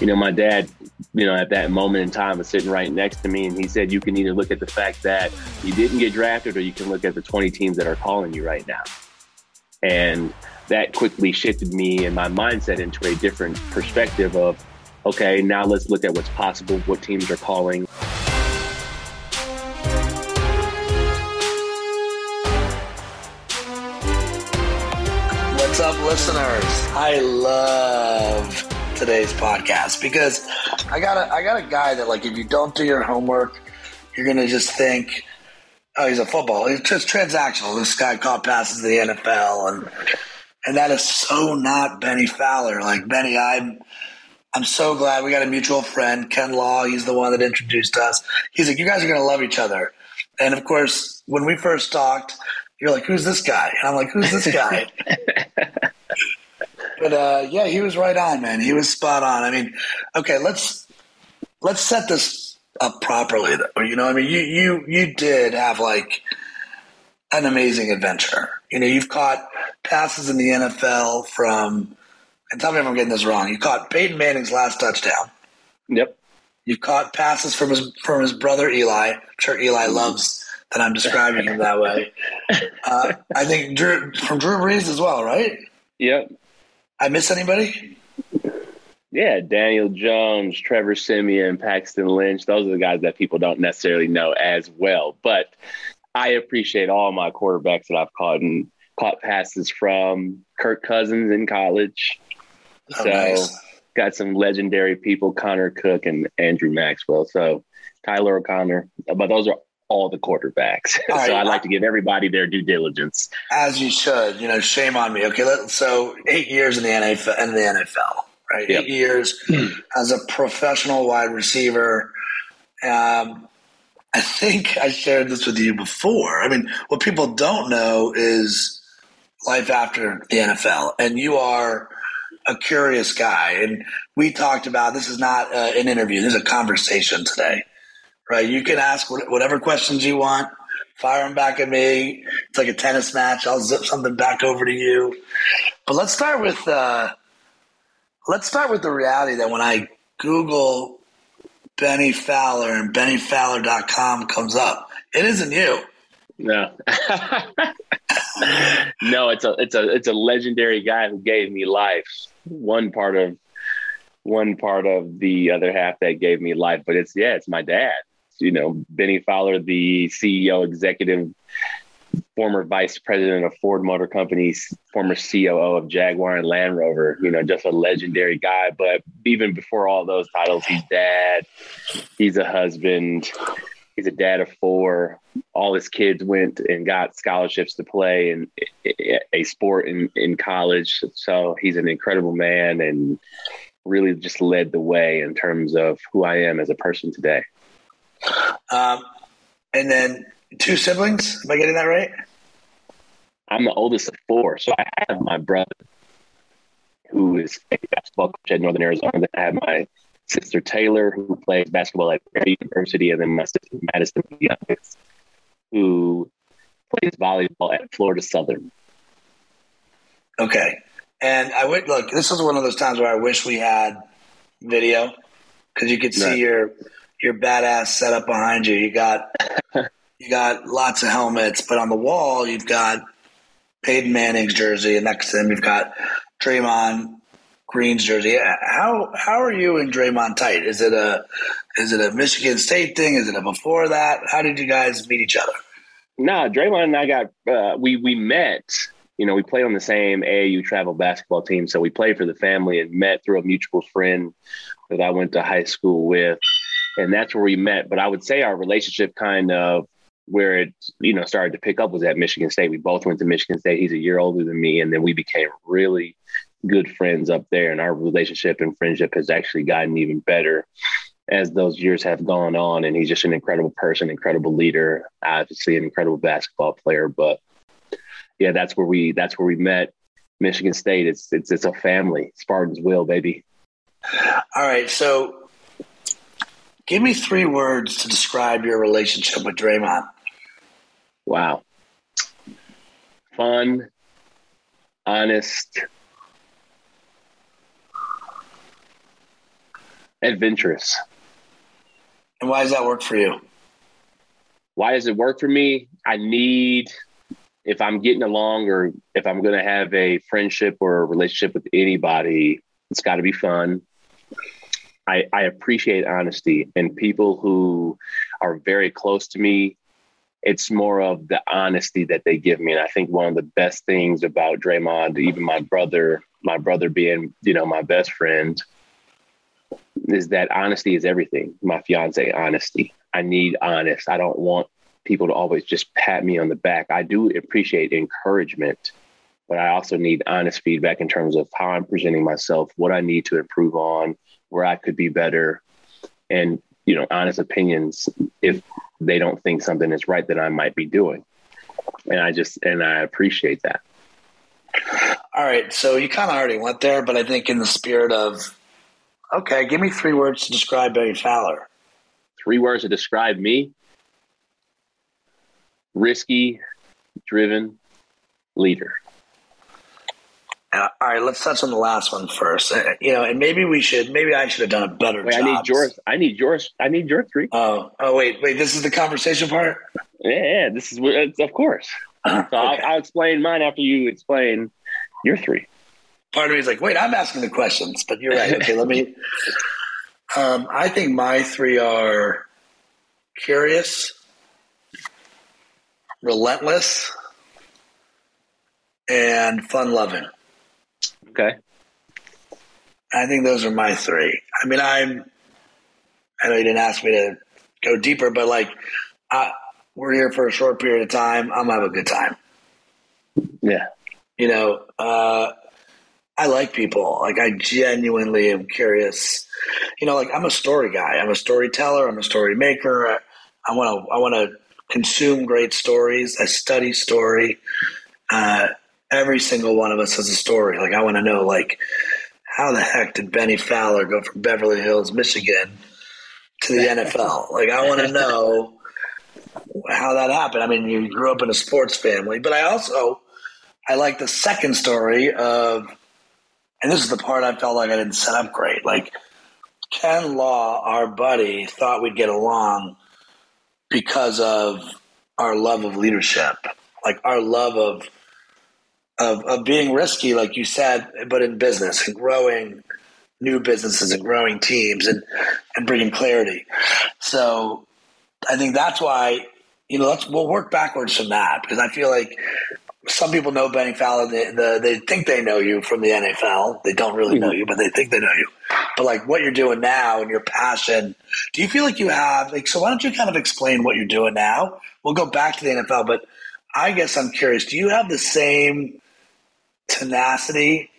you know, my dad, you know, at that moment in time was sitting right next to me, and he said, you can either look at the fact that you didn't get drafted, or you can look at the 20 teams that are calling you right now. And that quickly shifted me and my mindset into a different perspective of, okay, now let's look at what's possible, what teams are calling. What's up, listeners? I love today's podcast because I got a I got a guy that like if you don't do your homework, you're gonna just think, oh, he's a football. It's just transactional. This guy caught passes in the NFL, and and that is so not Bennie Fowler. Like Bennie, I'm I'm so glad we got a mutual friend, Ken Law. He's the one that introduced us. He's like, you guys are gonna love each other. And of course, when we first talked, you're like, who's this guy? And I'm like, who's this guy? But uh, yeah, he was right on, man. He was spot on. I mean, okay, let's let's set this up properly. Though. You know, I mean, you you you did have like an amazing adventure. You know, you've caught passes in the NFL from, and tell me if I'm getting this wrong. You caught Peyton Manning's last touchdown. Yep. You've caught passes from his from his brother Eli. I'm sure Eli loves that I'm describing him that way. Uh, I think Drew, from Drew Brees as well, right? Yep. I miss anybody? Yeah, Daniel Jones, Trevor Siemian, Paxton Lynch. Those are the guys that people don't necessarily know as well. But I appreciate all my quarterbacks that I've caught and caught passes from Kirk Cousins in college. Oh, so nice. got some legendary people, Connor Cook and Andrew Maxwell. So Tyler O'Connor. But those are all the quarterbacks. So I like to give everybody their due diligence. As you should. You know, shame on me. Okay, let, so eight years in the NFL, in the NFL, right? Yep. Eight years as a professional wide receiver. Um, I think I shared this with you before. I mean, what people don't know is life after the NFL, and you are a curious guy. And we talked about this is not uh, an interview; this is a conversation today, right? You can ask whatever questions you want, fire them back at me. It's like a tennis match. I'll zip something back over to you. But let's start with uh, let's start with the reality that when I Google Bennie Fowler and BennieFowler.com comes up, it isn't you. No. no, it's a it's a it's a legendary guy who gave me life. One part of one part of the other half that gave me life, but it's yeah, it's my dad. You know, Bennie Fowler, the CEO, executive, former vice president of Ford Motor Company, former COO of Jaguar and Land Rover. You know, just a legendary guy. But even before all those titles, he's dad. He's a husband. He's a dad of four. All his kids went and got scholarships to play in a sport in, in college. So he's an incredible man and really just led the way in terms of who I am as a person today. Um, and then two siblings. Am I getting that right? I'm the oldest of four, so I have my brother who is a basketball coach at Northern Arizona. Then I have my sister Taylor who plays basketball at Perry University, and then my sister Madison Youngest, who plays volleyball at Florida Southern. Okay. And I would look. This is one of those times where I wish we had video because you could see Right. your your badass setup behind you. You got you got lots of helmets, but on the wall you've got Peyton Manning's jersey, and next to him you've got Draymond Green's jersey. How how are you and Draymond tight? Is it a is it a Michigan State thing? Is it a before that? How did you guys meet each other? Nah, Draymond and I got uh, we we met. You know, we played on the same AAU travel basketball team, so we played for the family and met through a mutual friend that I went to high school with, and that's where we met. But I would say our relationship kind of where it you know started to pick up was at Michigan State. We both went to Michigan State. He's a year older than me, and then we became really good friends up there. And our relationship and friendship has actually gotten even better as those years have gone on. And he's just an incredible person, incredible leader, obviously an incredible basketball player. But yeah, that's where we that's where we met. Michigan State. It's it's it's a family. Spartans will, baby. All right, so give me three words to describe your relationship with Draymond. Wow. Fun, honest, Adventurous. And why does that work for you? Why does it work for me? I need, if I'm getting along or if I'm going to have a friendship or a relationship with anybody, it's got to be fun. I, I appreciate honesty and people who are very close to me. It's more of the honesty that they give me. And I think one of the best things about Draymond, even my brother, my brother being, you know, my best friend, is that honesty is everything. My fiance, honesty. I need honest. I don't want people to always just pat me on the back. I do appreciate encouragement, but I also need honest feedback in terms of how I'm presenting myself, what I need to improve on, where I could be better, and you know, honest opinions if they don't think something is right that I might be doing. And I just and I appreciate that. All right, so you kind of already went there, but I think in the spirit of okay, give me three words to describe Bennie Fowler. Three words to describe me: risky, driven, leader. Uh, all right, let's touch on the last one first. Uh, you know, and maybe we should, maybe I should have done a better wait, job. I need yours. I need yours. I need your three. Oh, oh, wait, wait. This is the conversation part. Yeah, yeah this is of course. Uh, so okay. I'll, I'll, explain mine after you explain your three. Part of me is like, wait, I'm asking the questions, but you're right. Okay, let me. Um, I think my three are curious, relentless, and fun loving. Okay. I think those are my three. I mean, I'm. I know you didn't ask me to go deeper, but like, I, we're here for a short period of time. I'm gonna have a good time. Yeah. You know, uh, I like people. Like, I genuinely am curious. You know, like I'm a story guy. I'm a storyteller. I'm a story maker. I want to. I want to consume great stories. I study story. Uh, every single one of us has a story. Like I want to know, like, how the heck did Bennie Fowler go from Beverly Hills, Michigan, to the NFL? Like I want to know how that happened. I mean, you grew up in a sports family, but I also I like the second story of, and this is the part I felt like I didn't set up great. Like Ken Law, our buddy, thought we'd get along because of our love of leadership, like our love of of, of being risky, like you said, but in business and growing new businesses and growing teams and, and bringing clarity. So I think that's why, you know, let's, we'll work backwards from that because I feel like some people know Bennie Fowler. They, the, they think they know you from the NFL. They don't really know mm-hmm. you, but they think they know you. But like what you're doing now and your passion, do you feel like you have like? So why don't you kind of explain what you're doing now? We'll go back to the NFL, but I guess I'm curious. Do you have the same tenacity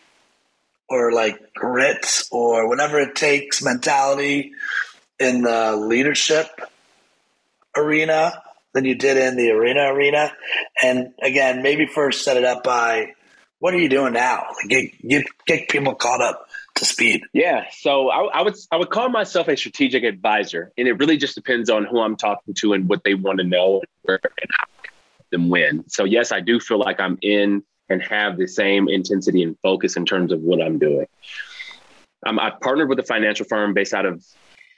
or like grit or whatever it takes mentality in the leadership arena than you did in the arena arena. And again, maybe first set it up by what are you doing now? Like get, get, get people caught up to speed. Yeah. So I, I, would I would call myself a strategic advisor, and it really just depends on who I'm talking to and what they want to know and where and how them win. So yes, I do feel like I'm in and have the same intensity and focus in terms of what I'm doing. Um, I've partnered with a financial firm based out of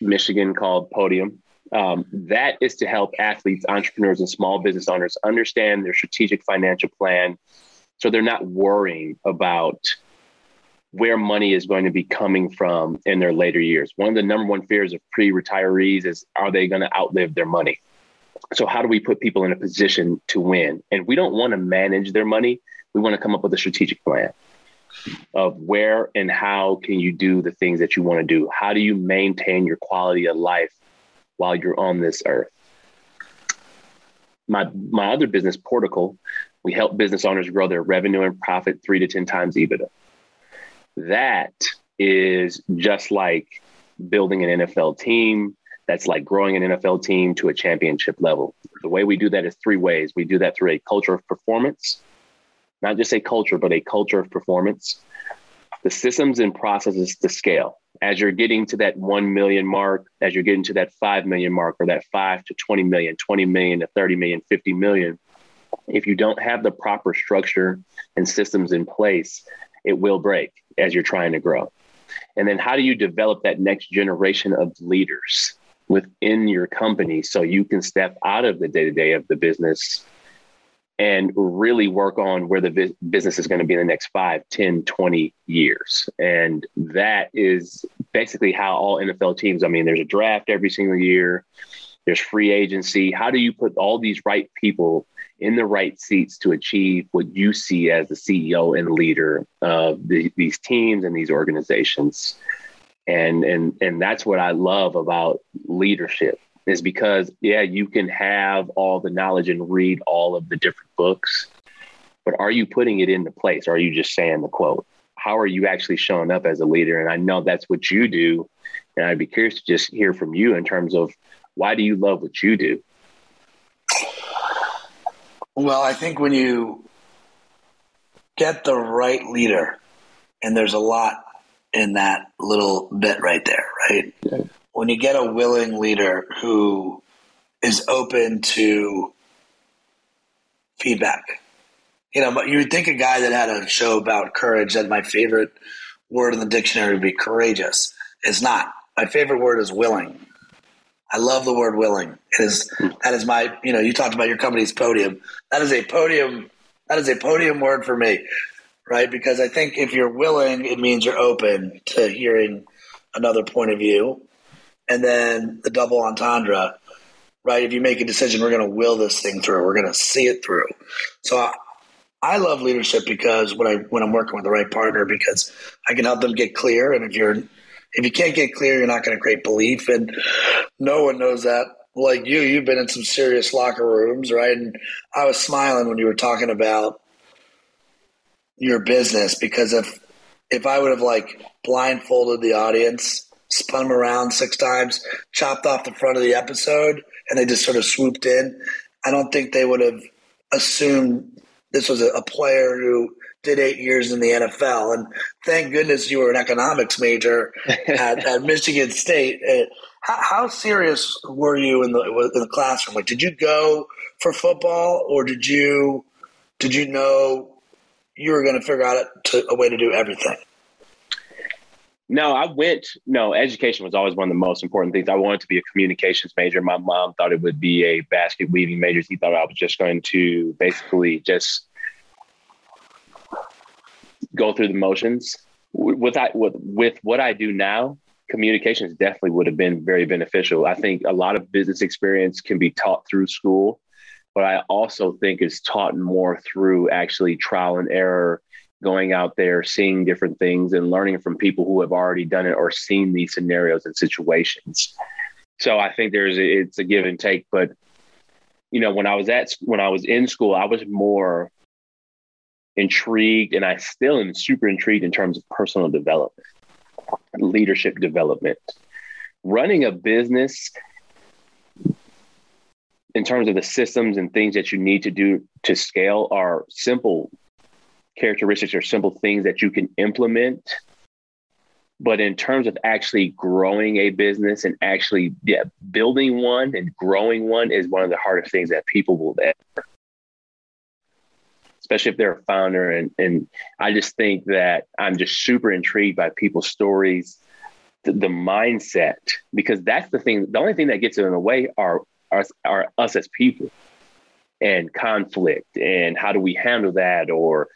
Michigan called Podium. Um, that is to help athletes, entrepreneurs, and small business owners understand their strategic financial plan so they're not worrying about where money is going to be coming from in their later years. One of the number one fears of pre retirees is are they going to outlive their money? So, how do we put people in a position to win? And we don't want to manage their money we want to come up with a strategic plan of where and how can you do the things that you want to do? How do you maintain your quality of life while you're on this earth? My my other business, Portical, we help business owners grow their revenue and profit three to 10 times EBITDA. That is just like building an NFL team. That's like growing an NFL team to a championship level. The way we do that is three ways. We do that through a culture of performance, not just a culture, but a culture of performance. The systems and processes to scale. As you're getting to that 1 million mark, as you're getting to that 5 million mark, or that 5 to 20 million, 20 million to 30 million, 50 million, if you don't have the proper structure and systems in place, it will break as you're trying to grow. And then how do you develop that next generation of leaders within your company so you can step out of the day to day of the business and really work on where the business is going to be in the next 5 10 20 years. And that is basically how all nfl teams i mean there's a draft every single year there's free agency. How do you put all these right people in the right seats to achieve what you see as the ceo and leader of the, these teams and these organizations? And and and that's what i love about leadership is because yeah you can have all the knowledge and read all of the different books but are you putting it into place? Or are you just saying the quote? How are you actually showing up as a leader? And i know that's what you do. And i'd be curious to just hear from you in terms of why do you love what you do? Well i think when you get the right leader and there's a lot in that little bit right there right? Yeah when you get a willing leader who is open to feedback. You know, but you would think a guy that had a show about courage that my favorite word in the dictionary would be courageous. It's not. My favorite word is willing. I love the word willing. It is that is my you know, you talked about your company's podium. That is a podium that is a podium word for me. Right? Because I think if you're willing, it means you're open to hearing another point of view and then the double entendre, right? If you make a decision, we're going to will this thing through. We're going to see it through. So I, I love leadership because when I when I'm working with the right partner, because I can help them get clear. And if you're if you can't get clear, you're not going to create belief. And no one knows that. Like you, you've been in some serious locker rooms, right? And I was smiling when you were talking about your business because if if I would have like blindfolded the audience spun them around six times, chopped off the front of the episode, and they just sort of swooped in. I don't think they would have assumed this was a, player who did eight years in the NFL. And thank goodness you were an economics major at, at Michigan State. Uh, how, how, serious were you in the in the classroom? Like, did you go for football, or did you did you know you were going to figure out a, a way to do everything? No, I went. No, education was always one of the most important things. I wanted to be a communications major. My mom thought it would be a basket weaving major. He thought I was just going to basically just go through the motions. With I with with what I do now, communications definitely would have been very beneficial. I think a lot of business experience can be taught through school, but I also think it's taught more through actually trial and error going out there, seeing different things and learning from people who have already done it or seen these scenarios and situations. So I think there's a, it's a give and take, but you know, when I was at when I was in school, I was more intrigued and I still am super intrigued in terms of personal development, leadership development. Running a business in terms of the systems and things that you need to do to scale are simple characteristics or simple things that you can implement. But in terms of actually growing a business and actually yeah, building one and growing one is one of the hardest things that people will ever, especially if they're a founder. And, and I just think that I'm just super intrigued by people's stories, the, the mindset, because that's the thing. The only thing that gets in the way are, are, are us as people and conflict and how do we handle that or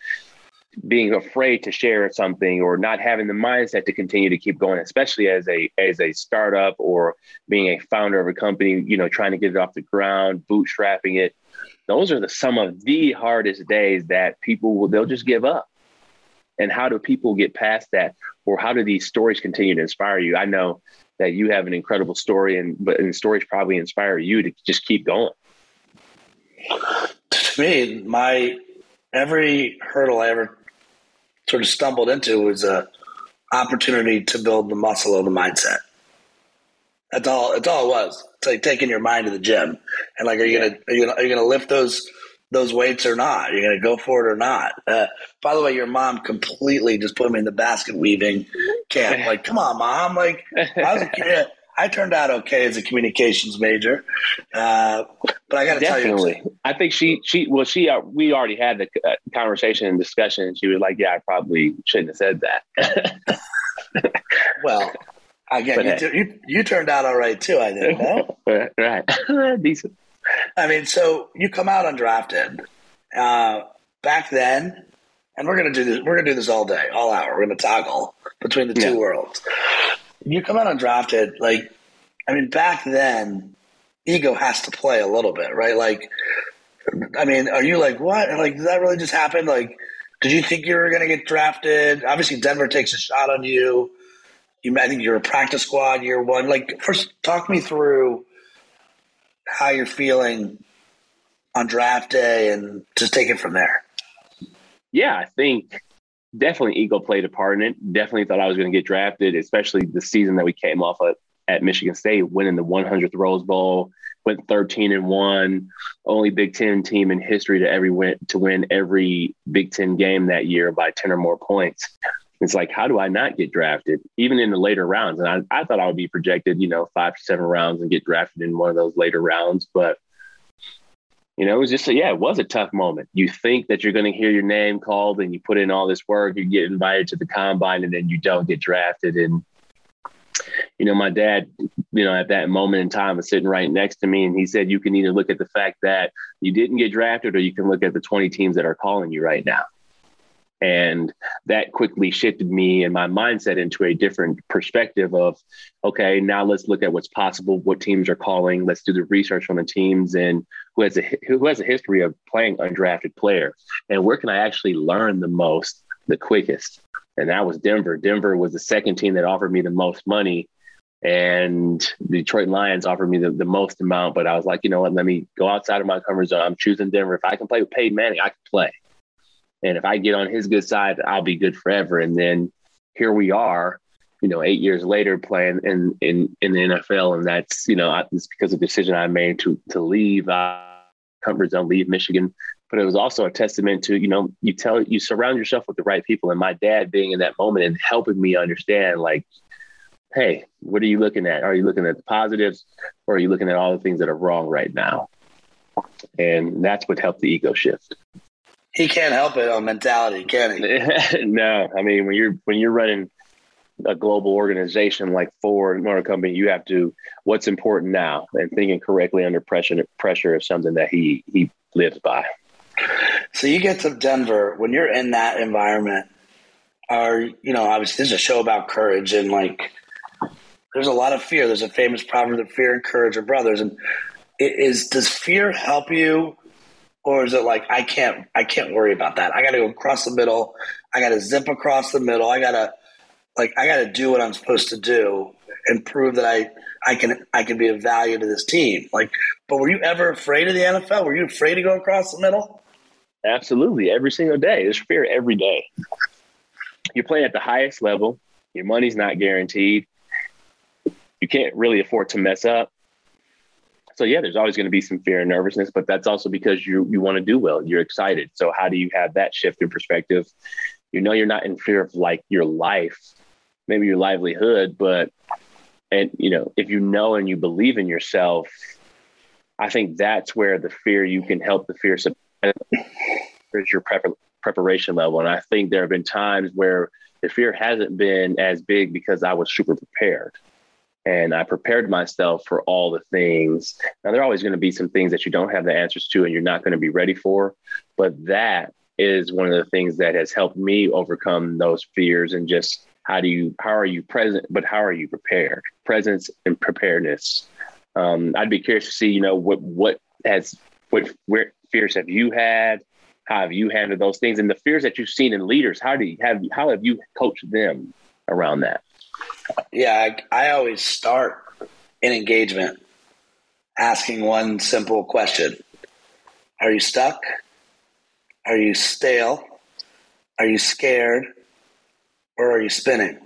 being afraid to share something or not having the mindset to continue to keep going especially as a as a startup or being a founder of a company you know trying to get it off the ground bootstrapping it. Those are the some of the hardest days that people will they'll just give up. And how do people get past that? Or how do these stories continue to inspire you? I know that you have an incredible story and but and stories probably inspire you to just keep going. To me my every hurdle i ever sort of stumbled into was a opportunity to build the muscle of the mindset. That's all. That's all it was. It's like taking your mind to the gym, and like, are you gonna are you gonna, are you gonna lift those those weights or not? You're you gonna go for it or not? Uh, by the way, your mom completely just put me in the basket weaving camp. Like, come on, mom. Like, I was a kid. I turned out okay as a communications major, uh, but I got to tell you, I think she she well she uh, we already had the uh, conversation and discussion, and she was like, "Yeah, I probably shouldn't have said that." well, again, you, hey. you, you, turned out all right too. I think. No? right, decent. I mean, so you come out undrafted. Uh, back then, and we're gonna do this. We're gonna do this all day, all hour. We're gonna toggle between the two yeah. worlds. You come out undrafted, like, I mean, back then, ego has to play a little bit, right? Like, I mean, are you like what? Like, did that really just happen? Like, did you think you were gonna get drafted? Obviously, Denver takes a shot on you. You, I think you're a practice squad year one. Like, first, talk me through how you're feeling on draft day, and just take it from there yeah, I think definitely ego played a part in it. Definitely thought I was going to get drafted, especially the season that we came off of at Michigan State, winning the 100th Rose Bowl, went 13 and one, only Big Ten team in history to every win to win every Big Ten game that year by 10 or more points. It's like, how do I not get drafted, even in the later rounds? And I, I thought I would be projected, you know, five to seven rounds and get drafted in one of those later rounds, but you know, it was just a, yeah, it was a tough moment. You think that you're going to hear your name called, and you put in all this work, you get invited to the combine, and then you don't get drafted. And you know, my dad, you know, at that moment in time was sitting right next to me, and he said, "You can either look at the fact that you didn't get drafted, or you can look at the 20 teams that are calling you right now." And that quickly shifted me and my mindset into a different perspective of, okay, now let's look at what's possible, what teams are calling. Let's do the research on the teams and who has a who has a history of playing undrafted players, and where can I actually learn the most, the quickest. And that was Denver. Denver was the second team that offered me the most money and the Detroit Lions offered me the, the most amount, but I was like, you know what, let me go outside of my comfort zone. I'm choosing Denver. If I can play with Peyton Manning, I can play. And if I get on his good side, I'll be good forever. And then here we are, you know, eight years later playing in in, in the NFL, and that's you know it's because of the decision I made to to leave uh, comfort zone, leave Michigan. But it was also a testament to you know you tell you surround yourself with the right people, and my dad being in that moment and helping me understand like, hey, what are you looking at? Are you looking at the positives, or are you looking at all the things that are wrong right now? And that's what helped the ego shift he can't help it on mentality, can he? no, I mean when you're when you're running a global organization like Ford Motor Company, you have to what's important now and thinking correctly under pressure pressure is something that he he lives by. So you get to Denver when you're in that environment. Are you know obviously there's a show about courage and like there's a lot of fear. There's a famous proverb that fear and courage are brothers. And it is does fear help you or is it like I can't I can't worry about that. I got to go across the middle. I got to zip across the middle. I got to like I got to do what I'm supposed to do and prove that I I can I can be of value to this team. Like, but were you ever afraid of the NFL? Were you afraid to go across the middle? Absolutely, every single day. There's fear every day. You're playing at the highest level. Your money's not guaranteed. You can't really afford to mess up. So yeah, there's always going to be some fear and nervousness, but that's also because you you want to do well. You're excited. So how do you have that shift in perspective? You know you're not in fear of like your life, maybe your livelihood, but and you know, if you know and you believe in yourself, I think that's where the fear you can help the fear is your prep, preparation level. And I think there have been times where the fear hasn't been as big because I was super prepared and I prepared myself for all the things. Now, there are always going to be some things that you don't have the answers to and you're not going to be ready for, but that is one of the things that has helped me overcome those fears and just how do you how are you present but how are you prepared? Presence and preparedness. Um, i'd be curious to see you know what what has what where fears have you had? How have you handled those things? And the fears that you've seen in leaders how do you have how have you coached them around that yeah, I, I always start an engagement asking one simple question Are you stuck? Are you stale? Are you scared? Or are you spinning?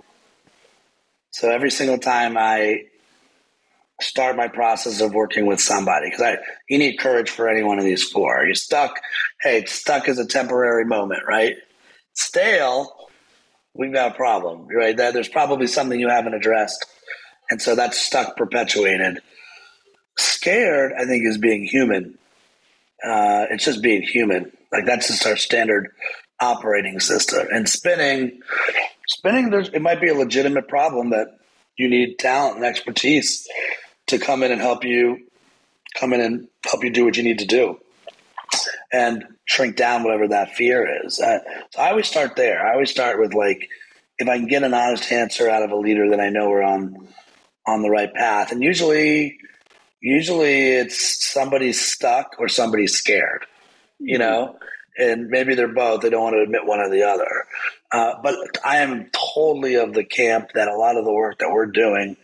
So every single time I start my process of working with somebody, because I you need courage for any one of these four. Are you stuck? Hey, stuck is a temporary moment, right? Stale we've got a problem, right? There's probably something you haven't addressed. And so that's stuck perpetuated. Scared, I think, is being human. Uh, it's just being human. Like that's just our standard operating system. And spinning spinning, there's, it might be a legitimate problem that you need talent and expertise to come in and help you come in and help you do what you need to do and shrink down whatever that fear is. Uh, so I always start there. I always start with like, if I can get an honest answer out of a leader, then I know we're on on the right path. And usually, usually it's somebody's stuck or somebody's scared. You mm-hmm. know, and maybe they're both. They don't want to admit one or the other. Uh, but I am totally of the camp that a lot of the work that we're doing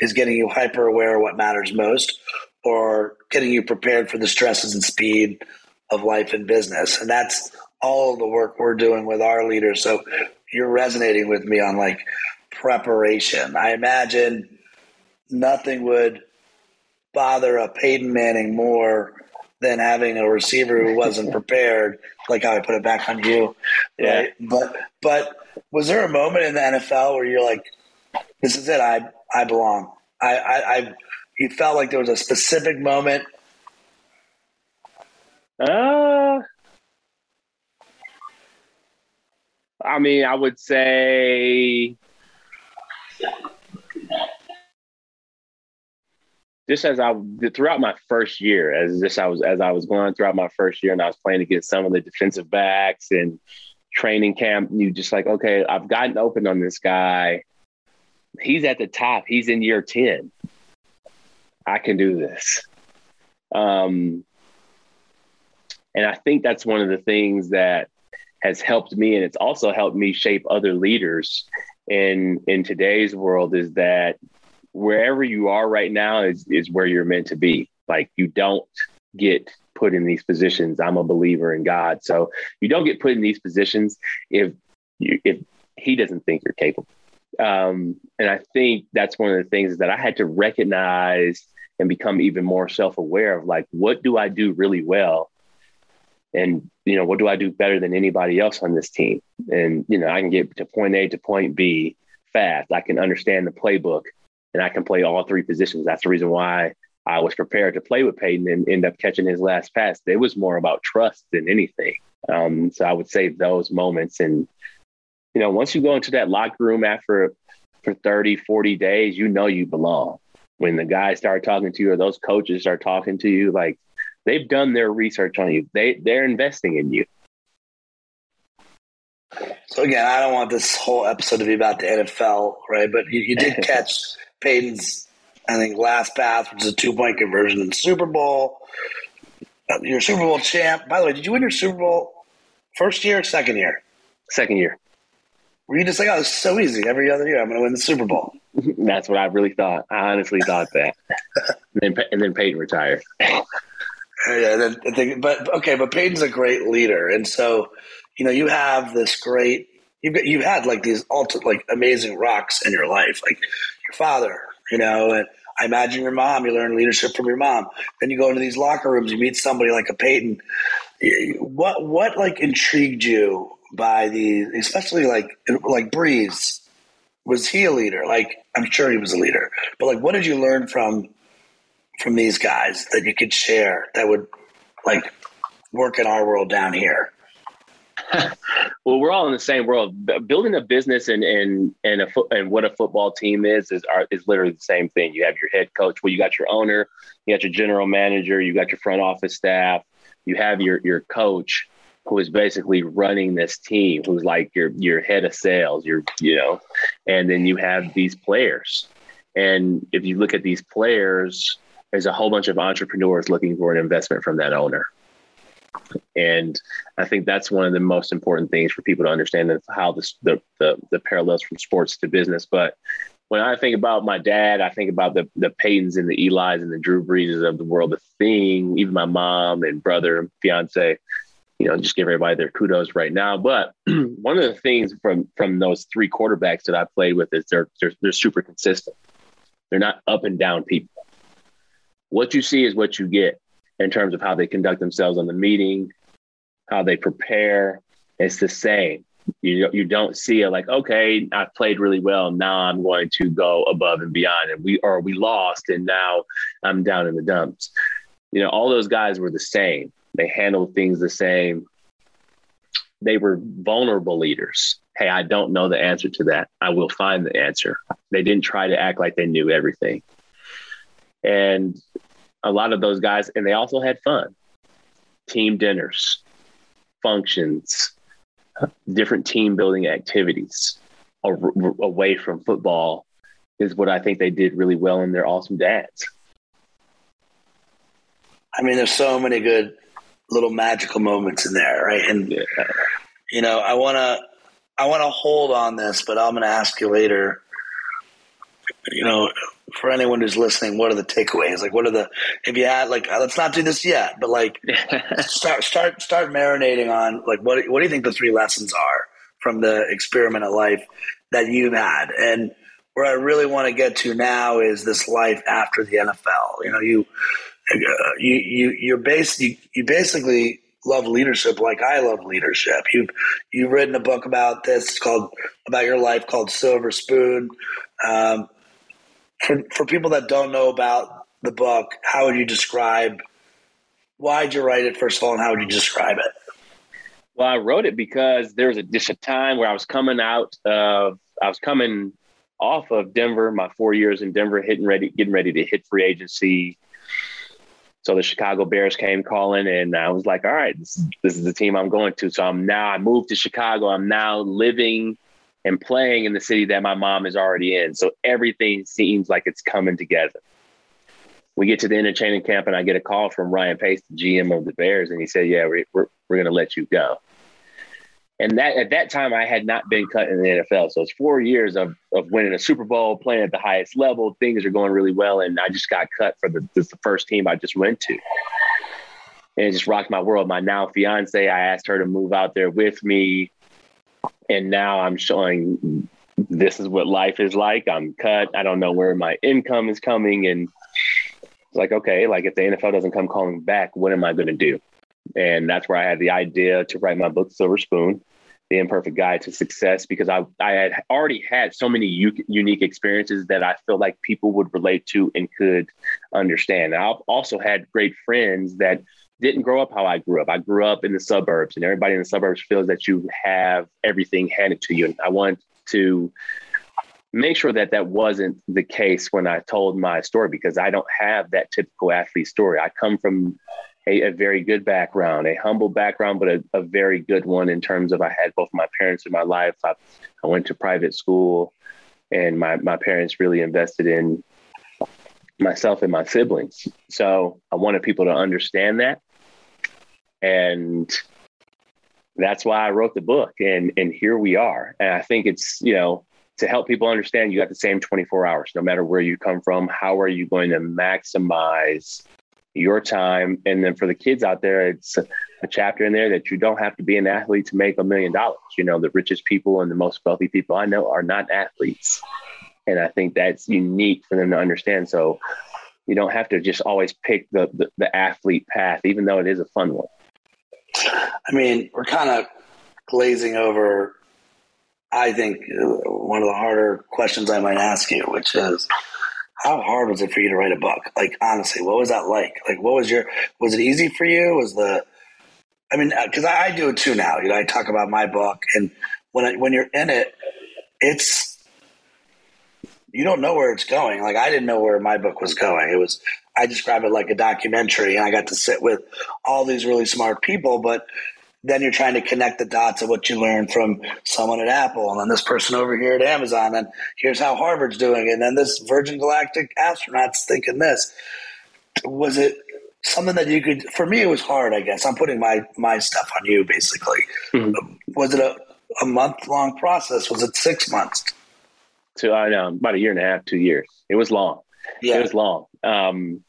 is getting you hyper aware of what matters most, or getting you prepared for the stresses and speed of life and business. And that's all the work we're doing with our leaders. So you're resonating with me on like preparation. I imagine nothing would bother a Peyton Manning more than having a receiver who wasn't prepared, like how I put it back on you. Yeah. Right? But but was there a moment in the NFL where you're like, this is it, I I belong. I, I, I you felt like there was a specific moment. Uh I mean, I would say just as I throughout my first year, as just I was as I was going throughout my first year, and I was playing against some of the defensive backs and training camp, you just like, okay, I've gotten open on this guy. He's at the top. He's in year ten. I can do this. Um, and I think that's one of the things that has helped me, and it's also helped me shape other leaders in in today's world. Is that wherever you are right now is is where you're meant to be. Like you don't get put in these positions. I'm a believer in God, so you don't get put in these positions if you, if He doesn't think you're capable. Um, and I think that's one of the things is that I had to recognize and become even more self aware of. Like, what do I do really well? And you know, what do I do better than anybody else on this team? And you know, I can get to point A to point B fast. I can understand the playbook and I can play all three positions. That's the reason why I was prepared to play with Peyton and end up catching his last pass. It was more about trust than anything. Um, so I would say those moments. And, you know, once you go into that locker room after for 30, 40 days, you know you belong. When the guys start talking to you or those coaches start talking to you, like they've done their research on you. They they're investing in you. So again, I don't want this whole episode to be about the NFL, right? But you, you did catch Peyton's, I think, last pass, which is a two point conversion in the Super Bowl. Uh, your Super Bowl champ. By the way, did you win your Super Bowl first year or second year? Second year. Were you just like, oh, it's so easy. Every other year, I'm going to win the Super Bowl. That's what I really thought. I honestly thought that. and then and then Peyton retired. Oh, yeah, then, then, but okay, but Peyton's a great leader, and so you know you have this great. You've got, you had like these ultimate, like amazing rocks in your life, like your father, you know, and I imagine your mom, you learn leadership from your mom. Then you go into these locker rooms, you meet somebody like a Peyton. What, what like intrigued you by the, especially like, like Brees? Was he a leader? Like, I'm sure he was a leader, but like, what did you learn from, from these guys that you could share that would like work in our world down here? well, we're all in the same world. Building a business and and and a fo- and what a football team is is are, is literally the same thing. You have your head coach. Well, you got your owner, you got your general manager, you got your front office staff, you have your your coach who is basically running this team, who's like your your head of sales, your you know, and then you have these players. And if you look at these players, there's a whole bunch of entrepreneurs looking for an investment from that owner. And I think that's one of the most important things for people to understand is how this, the, the, the parallels from sports to business. But when I think about my dad, I think about the the Peytons and the Eli's and the Drew Breeses of the world, the thing, even my mom and brother and fiance, you know, just give everybody their kudos right now. But one of the things from from those three quarterbacks that I played with is they're, they're they're super consistent. They're not up and down people. What you see is what you get in terms of how they conduct themselves on the meeting, how they prepare. It's the same. You you don't see it like okay, I played really well. Now I'm going to go above and beyond, and we or we lost, and now I'm down in the dumps. You know, all those guys were the same. They handled things the same. They were vulnerable leaders, hey, I don't know the answer to that. I will find the answer. They didn't try to act like they knew everything. And a lot of those guys, and they also had fun team dinners, functions, different team building activities away from football is what I think they did really well, and they're awesome dads. I mean, there's so many good little magical moments in there, right? And yeah. you know, I want to I want to hold on this, but I'm going to ask you later. You know, for anyone who's listening, what are the takeaways? Like, what are the if you had like let's not do this yet, but like start start start marinating on like what what do you think the three lessons are from the experiment of life that you've had and where I really want to get to now is this life after the NFL. You know, you uh, you you you're base you, you basically love leadership like I love leadership. You've you've written a book about this called about your life called Silver Spoon. Um, for for people that don't know about the book, how would you describe? Why'd you write it first of all, and how would you describe it? Well, I wrote it because there was a, just a time where I was coming out of I was coming off of Denver, my four years in Denver, hitting ready, getting ready to hit free agency so the Chicago Bears came calling, and I was like, all right, this, this is the team I'm going to. So I'm now, I moved to Chicago. I'm now living and playing in the city that my mom is already in. So everything seems like it's coming together. We get to the interchaining camp, and I get a call from Ryan Pace, the GM of the Bears, and he said, yeah, we're, we're, we're going to let you go and that at that time I had not been cut in the NFL. So it's four years of of winning a Super Bowl, playing at the highest level. Things are going really well, and I just got cut for the, the first team I just went to, and it just rocked my world. My now fiance, I asked her to move out there with me, and now I'm showing this is what life is like. I'm cut. I don't know where my income is coming, and it's like okay, like if the NFL doesn't come calling back, what am I going to do? And that's where I had the idea to write my book, Silver Spoon, The Imperfect Guide to Success, because I, I had already had so many u- unique experiences that I feel like people would relate to and could understand. And I've also had great friends that didn't grow up how I grew up. I grew up in the suburbs, and everybody in the suburbs feels that you have everything handed to you. And I want to make sure that that wasn't the case when I told my story because I don't have that typical athlete story. I come from a, a, very good background, a humble background, but a, a, very good one in terms of I had both my parents in my life. I, I went to private school, and my, my parents really invested in myself and my siblings. So I wanted people to understand that. And that's why I wrote the book. And, and here we are. And I think it's, you know, to help people understand you got the same 24 hours, no matter where you come from. How are you going to maximize your time. And then for the kids out there, it's a, chapter in there that you don't have to be an athlete to make a million dollars. You know, the richest people and the most wealthy people I know are not athletes. And I think that's unique for them to understand. So you don't have to just always pick the, the, the athlete path, even though it is a fun one. I mean, we're kind of glazing over, I think, one of the harder questions I might ask you, which is how hard was it for you to write a book? Like honestly, what was that like? Like what was your was it easy for you? Was the I mean, because uh, I, I, do it too now. You know, I talk about my book, and when I, when you're in it, it's you don't know where it's going. Like I didn't know where my book was going. It was I describe it like a documentary, and I got to sit with all these really smart people, but then you're trying to connect the dots of what you learned from someone at Apple, and then this person over here at Amazon, and here's how Harvard's doing, it, and then this Virgin Galactic astronaut's thinking this. Was it something that you could? For me, it was hard. I guess I'm putting my my stuff on you, basically. Mm-hmm. Was it a a month long process? Was it six months? So I know about a year and a half, two years. It was long. Yeah, it was long. Um,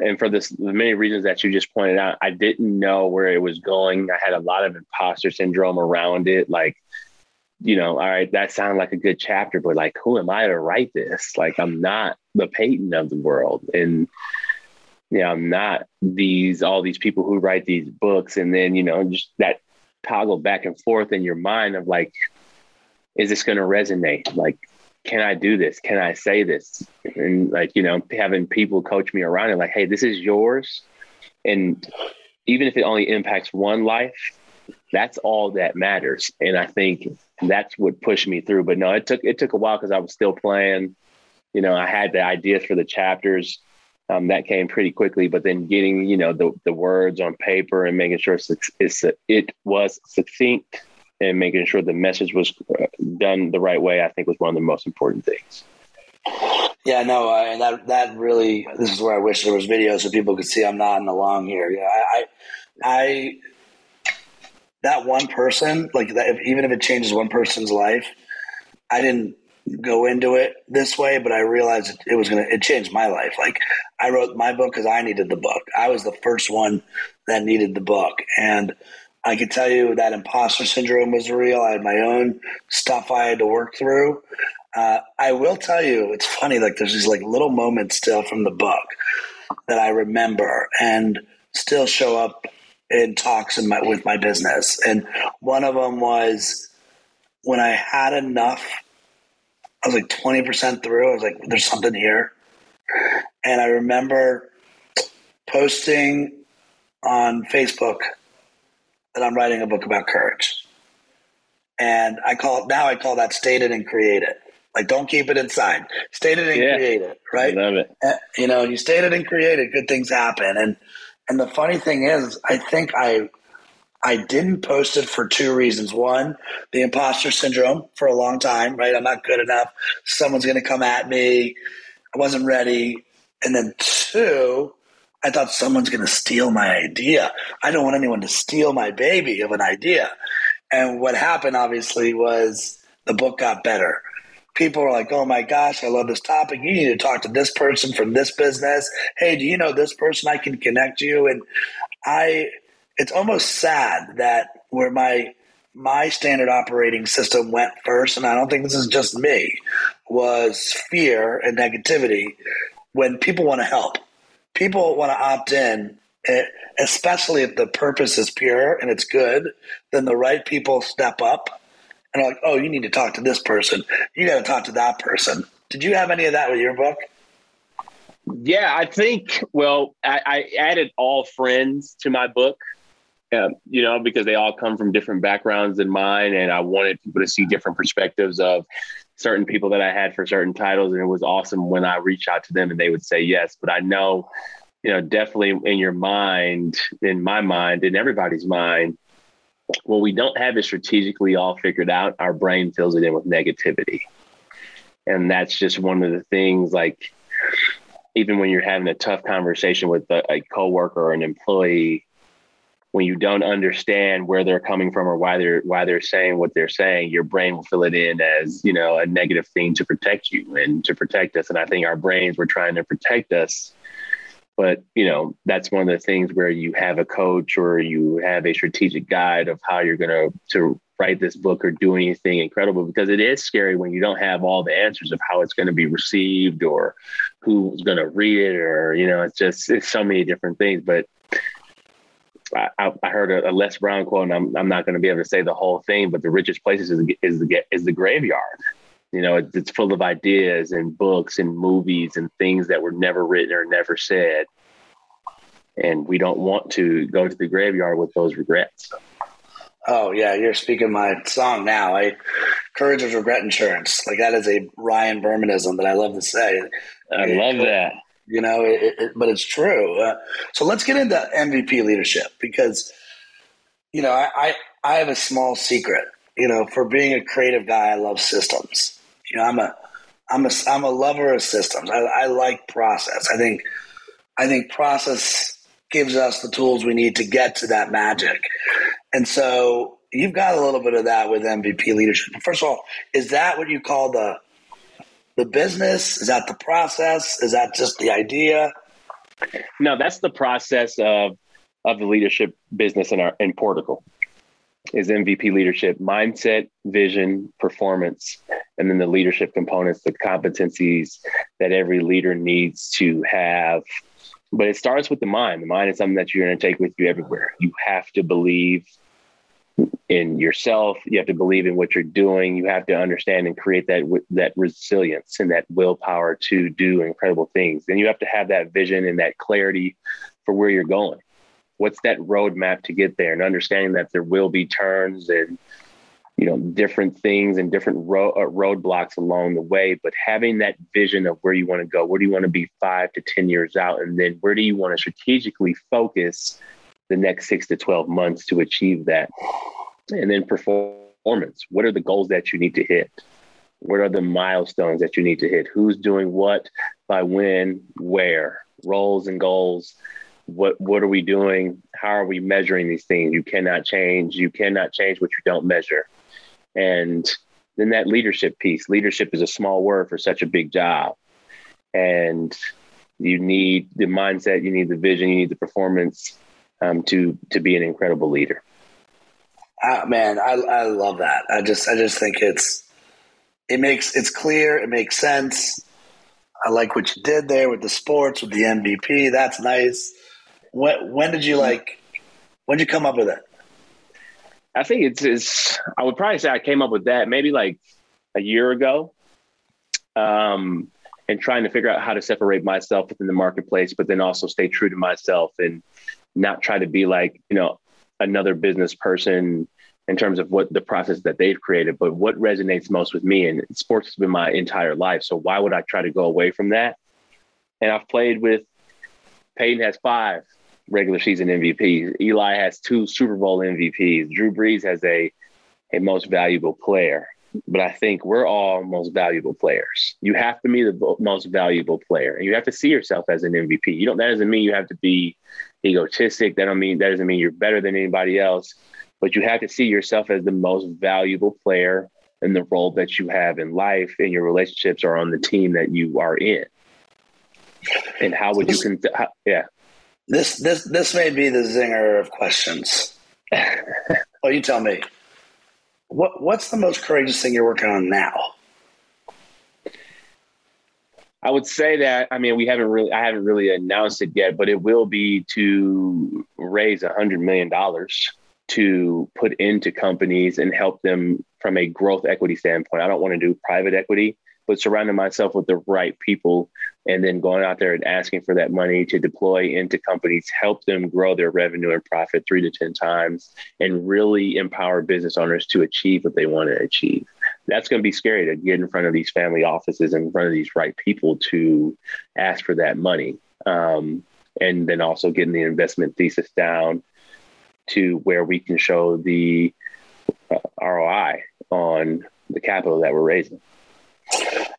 and for this the many reasons that you just pointed out i didn't know where it was going. I had a lot of imposter syndrome around it. Like you know all right that sounded like a good chapter but like who am i to write this? Like i'm not the peyton of the world. And yeah you know, i'm not these all these people who write these books. And then you know just that toggle back and forth in your mind of like is this going to resonate? Like can I do this? Can I say this? And like, you know, having people coach me around it, like, hey, this is yours. And even if it only impacts one life, that's all that matters. And I think that's what pushed me through. But no, it took it took a while because I was still playing. You know, I had the ideas for the chapters. Um, that came pretty quickly, but then getting you know the the words on paper and making sure it's, it's it was succinct and making sure the message was uh, done the right way, I think was one of the most important things. Yeah, no, uh, and that that really this is where I wish there was video so people could see I'm nodding along here. Yeah, I, I, I that one person, like that, if, even if it changes one person's life, I didn't go into it this way, but I realized it, it was gonna it changed my life. Like I wrote my book because I needed the book. I was the first one that needed the book, and I could tell you that imposter syndrome was real. I had my own stuff I had to work through. Uh, I will tell you, it's funny. Like there's these like little moments still from the book that I remember and still show up in talks in my, with my business. And one of them was when I had enough. I was like twenty percent through. I was like, "There's something here," and I remember posting on Facebook that I'm writing a book about courage. And I call it now I call that state it and create it. Like don't keep it inside. State it and yeah. create it. Right. I love it. And, you know, you state it and create it, good things happen. And and the funny thing is, I think I I didn't post it for two reasons. One, the imposter syndrome for a long time, right? I'm not good enough. Someone's gonna come at me. I wasn't ready. And then two, I thought someone's going to steal my idea. I don't want anyone to steal my baby of an idea. And what happened, obviously, was the book got better. People were like, oh my gosh, I love this topic. You need to talk to this person from this business. Hey, do you know this person? I can connect you. And I, it's almost sad that where my, my standard operating system went first, and I don't think this is just me, was fear and negativity when people want to help people want to opt in, eh, especially if the purpose is pure and it's good, then the right people step up and are like, oh, you need to talk to this person. You got to talk to that person. Did you have any of that with your book? Yeah, I think, well, I, I added all friends to my book. Um, you know, because they all come from different backgrounds than mine, and I wanted people to see different perspectives of certain people that I had for certain titles, and it was awesome when I reached out to them and they would say yes. But I know, you know, definitely in your mind, in my mind, in everybody's mind, when we don't have it strategically all figured out, our brain fills it in with negativity, and that's just one of the things. Like, even when you're having a tough conversation with a, a coworker or an employee, when you don't understand where they're coming from or why they're why they're saying what they're saying, your brain will fill it in as you know a negative thing to protect you and to protect us. And I think our brains were trying to protect us, but you know that's one of the things where you have a coach or you have a strategic guide of how you're going to to write this book or do anything incredible because it is scary when you don't have all the answers of how it's going to be received or who's going to read it or you know it's just it's so many different things but I, I heard a, a, Les Brown quote, and I'm, I'm not going to be able to say the whole thing, but the richest places is, is the is the graveyard. You know, it's, it's full of ideas and books and movies and things that were never written or never said, and we don't want to go to the graveyard with those regrets. Oh yeah, you're speaking my song now. I courage is regret insurance. Like that is a Ryan Bermanism that I love to say. I love that you know, it, it, but it's true. Uh, so let's get into MVP leadership because, you know, I, I, I have a small secret. You know, for being a creative guy, I love systems. You know, I'm a I'm a I'm a lover of systems. I, I like process. I think I think process gives us the tools we need to get to that magic. And so you've got a little bit of that with MVP leadership. First of all, is that what you call the the business? Is that the process? Is that just the idea? No, that's the process of of the leadership business in our in Portical is MVP leadership mindset, vision, performance, and then the leadership components, the competencies that every leader needs to have. But it starts with the mind. The mind is something that you're going to take with you everywhere. You have to believe in yourself. You have to believe in what you're doing. You have to understand and create that that resilience and that willpower to do incredible things. And you have to have that vision and that clarity for where you're going. What's that roadmap to get there? And understanding that there will be turns and you know different things and different ro- uh, roadblocks along the way but having that vision of where you want to go where do you want to be five to ten years out and then where do you want to strategically focus the next six to 12 months to achieve that. And then performance. What are the goals that you need to hit? What are the milestones that you need to hit? Who's doing what by when where? Roles and goals. What what are we doing? How are we measuring these things? You cannot change. You cannot change what you don't measure. And then that leadership piece. Leadership is a small word for such a big job. And you need the mindset you need the vision you need the performance um, to to be an incredible leader. Uh, man I, I love that. I just i just think it's it makes it's clear it makes sense. I like what you did there with the sports with the mvp that's nice. When when did you like when did you come up with it? I think it's, it's, I would probably say I came up with that maybe like a year ago. Um, and trying to figure out how to separate myself within the marketplace, but then also stay true to myself and not try to be like, you know, another business person in terms of what the process that they've created, but what resonates most with me. And sports has been my entire life. So why would I try to go away from that? And I've played with Peyton has five regular season MVPs. Eli has two Super Bowl MVPs. Drew Brees has a a most valuable player. But I think we're all most valuable players. You have to be the most valuable player, and you have to see yourself as an MVP. You don't. That doesn't mean you have to be egotistic. That don't mean that doesn't mean you're better than anybody else. But you have to see yourself as the most valuable player in the role that you have in life, in your relationships, or on the team that you are in. And how would you? Con- how, yeah. This this this may be the zinger of questions. well, you tell me. What what's the most courageous thing you're working on now? I would say that I mean we haven't really I haven't really announced it yet, but it will be to raise a hundred million dollars to put into companies and help them from a growth equity standpoint. I don't want to do private equity but surrounding myself with the right people and then going out there and asking for that money to deploy into companies, help them grow their revenue and profit three to 10 times, and really empower business owners to achieve what they want to achieve. That's going to be scary to get in front of these family offices and in front of these right people to ask for that money. Um, and then also getting the investment thesis down to where we can show the uh, ROI on the capital that we're raising.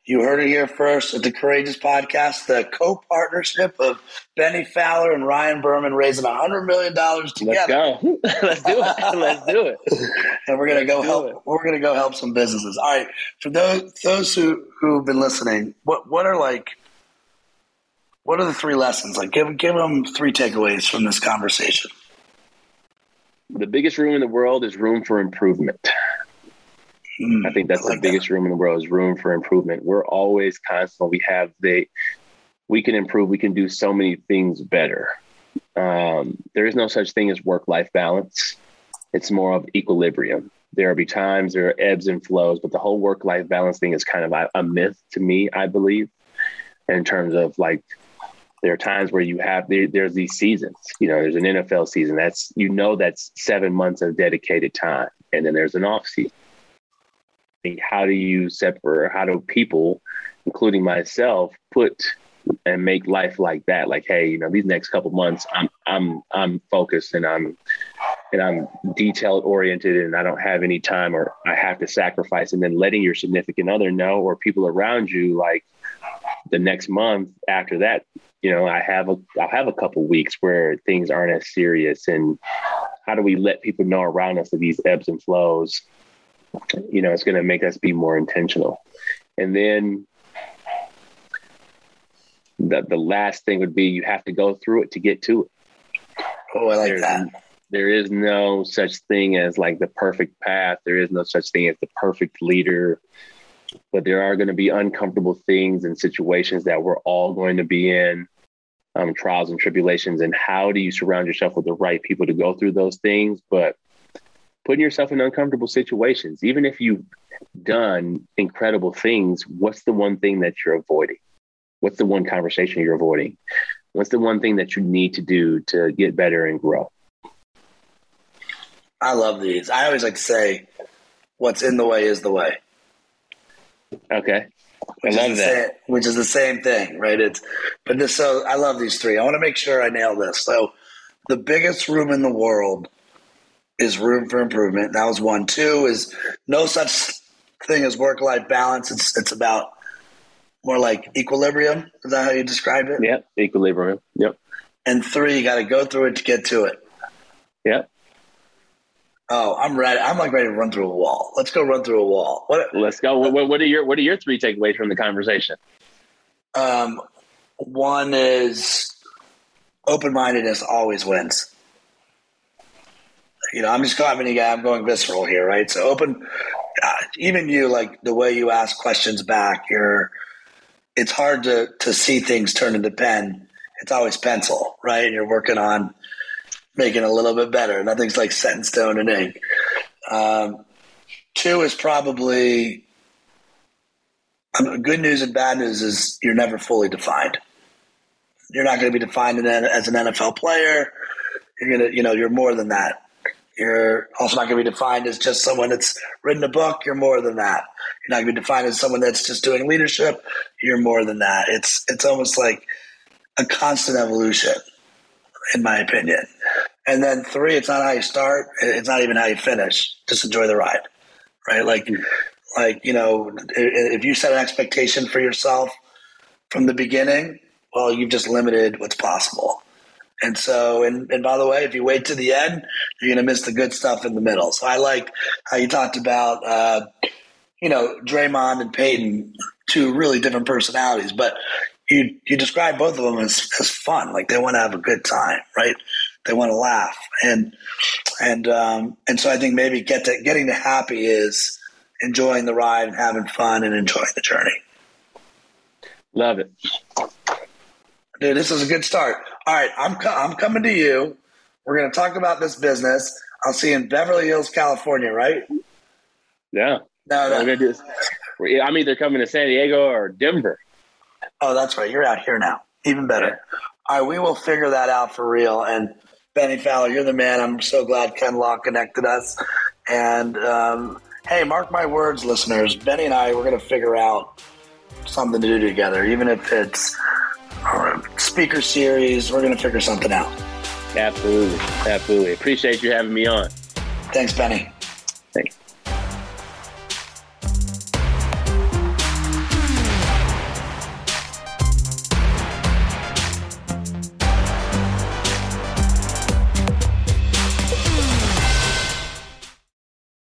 You heard it here first at the Courageous Podcast, the co partnership of Bennie Fowler and Ryan Berman raising $100 million together. Let's go. Let's do it. Let's do it. and we're going to go help. It. We're going to go help some businesses. All right. For those, those who, who've been listening, what, what are like, what are the three lessons? Like, give, give them three takeaways from this conversation. The biggest room in the world is room for improvement. Mm, I think that's I like the biggest that. room in the world is room for improvement. We're always constant. We have the, we can improve. We can do so many things better. Um, there is no such thing as work life balance. It's more of equilibrium. There will be times there are ebbs and flows, but the whole work life balance thing is kind of a, a myth to me, I believe, in terms of like there are times where you have there, there's these seasons you know there's an nfl season that's you know that's seven months of dedicated time and then there's an off season how do you separate how do people including myself put and make life like that? Like hey you know these next couple months i'm i'm i'm focused and i'm and i'm detailed oriented and i don't have any time or i have to sacrifice. And then letting your significant other know or people around you like the next month after that you know i have a i'll have a couple weeks where things aren't as serious. And how do we let people know around us of these ebbs and flows you know, it's going to make us be more intentional. And then the, the last thing would be you have to go through it to get to it. Oh, I like There's, that. There is no such thing as like the perfect path. There is no such thing as the perfect leader. But there are going to be uncomfortable things and situations that we're all going to be in, um, trials and tribulations. And how do you surround yourself with the right people to go through those things? But putting yourself in uncomfortable situations. Even if you've done incredible things, what's the one thing that you're avoiding? What's the one conversation you're avoiding? What's the one thing that you need to do to get better and grow? I love these. I always like to say, what's in the way is the way. Okay. Which I love that. Same, which is the same thing, right? It's but this so I love these three. I want to make sure I nail this. So the biggest room in the world is room for improvement. That was one. Two is no such thing as work life balance. It's it's about more like equilibrium. Is that how you described it? Yeah, Equilibrium. Yep. And three, you got to go through it to get to it. Yep. Oh, I'm ready. I'm like ready to run through a wall. Let's go run through a wall. What? Let's go. What, what are your What are your three takeaways from the conversation? Um, one is open mindedness always wins. You know, I'm just going. I mean, I'm going visceral here, right? So open. Uh, even you, like the way you ask questions back, you're. It's hard to to see things turn into pen. It's always pencil, right? And you're working on making a little bit better. Nothing's like set in stone and ink. Um, two is probably um, good news and bad news is you're never fully defined. You're not going to be defined as an NFL player. You're going to, you know, you're more than that. You're also not going to be defined as just someone that's written a book. You're more than that. You're not going to be defined as someone that's just doing leadership. You're more than that. It's it's almost like a constant evolution, in my opinion. And then three, it's not how you start. It's not even how you finish. Just enjoy the ride, right? Like, mm-hmm. like you know, if you set an expectation for yourself from the beginning, well, you've just limited what's possible. And so, and, and by the way, if you wait to the end, you're going to miss the good stuff in the middle. So I like how you talked about, uh, you know, Draymond and Peyton, two really different personalities, but you you describe both of them as, as fun. Like they want to have a good time, right? They want to laugh, and and um, and so I think maybe get to getting to happy is enjoying the ride and having fun and enjoying the journey. Love it. Dude, this is a good start. All right, I'm co- I'm coming to you. We're going to talk about this business. I'll see you in Beverly Hills, California, right? Yeah. No, no. I'm either coming to San Diego or Denver. Oh, that's right. You're out here now. Even better. All right, we will figure that out for real. And Bennie Fowler, you're the man. I'm so glad Ken Law connected us. And um, hey, mark my words, listeners. Bennie and I, we're going to figure out something to do together, even if it's speaker series. We're going to figure something out. Absolutely. Absolutely. Appreciate you having me on. Thanks, Bennie. Thanks.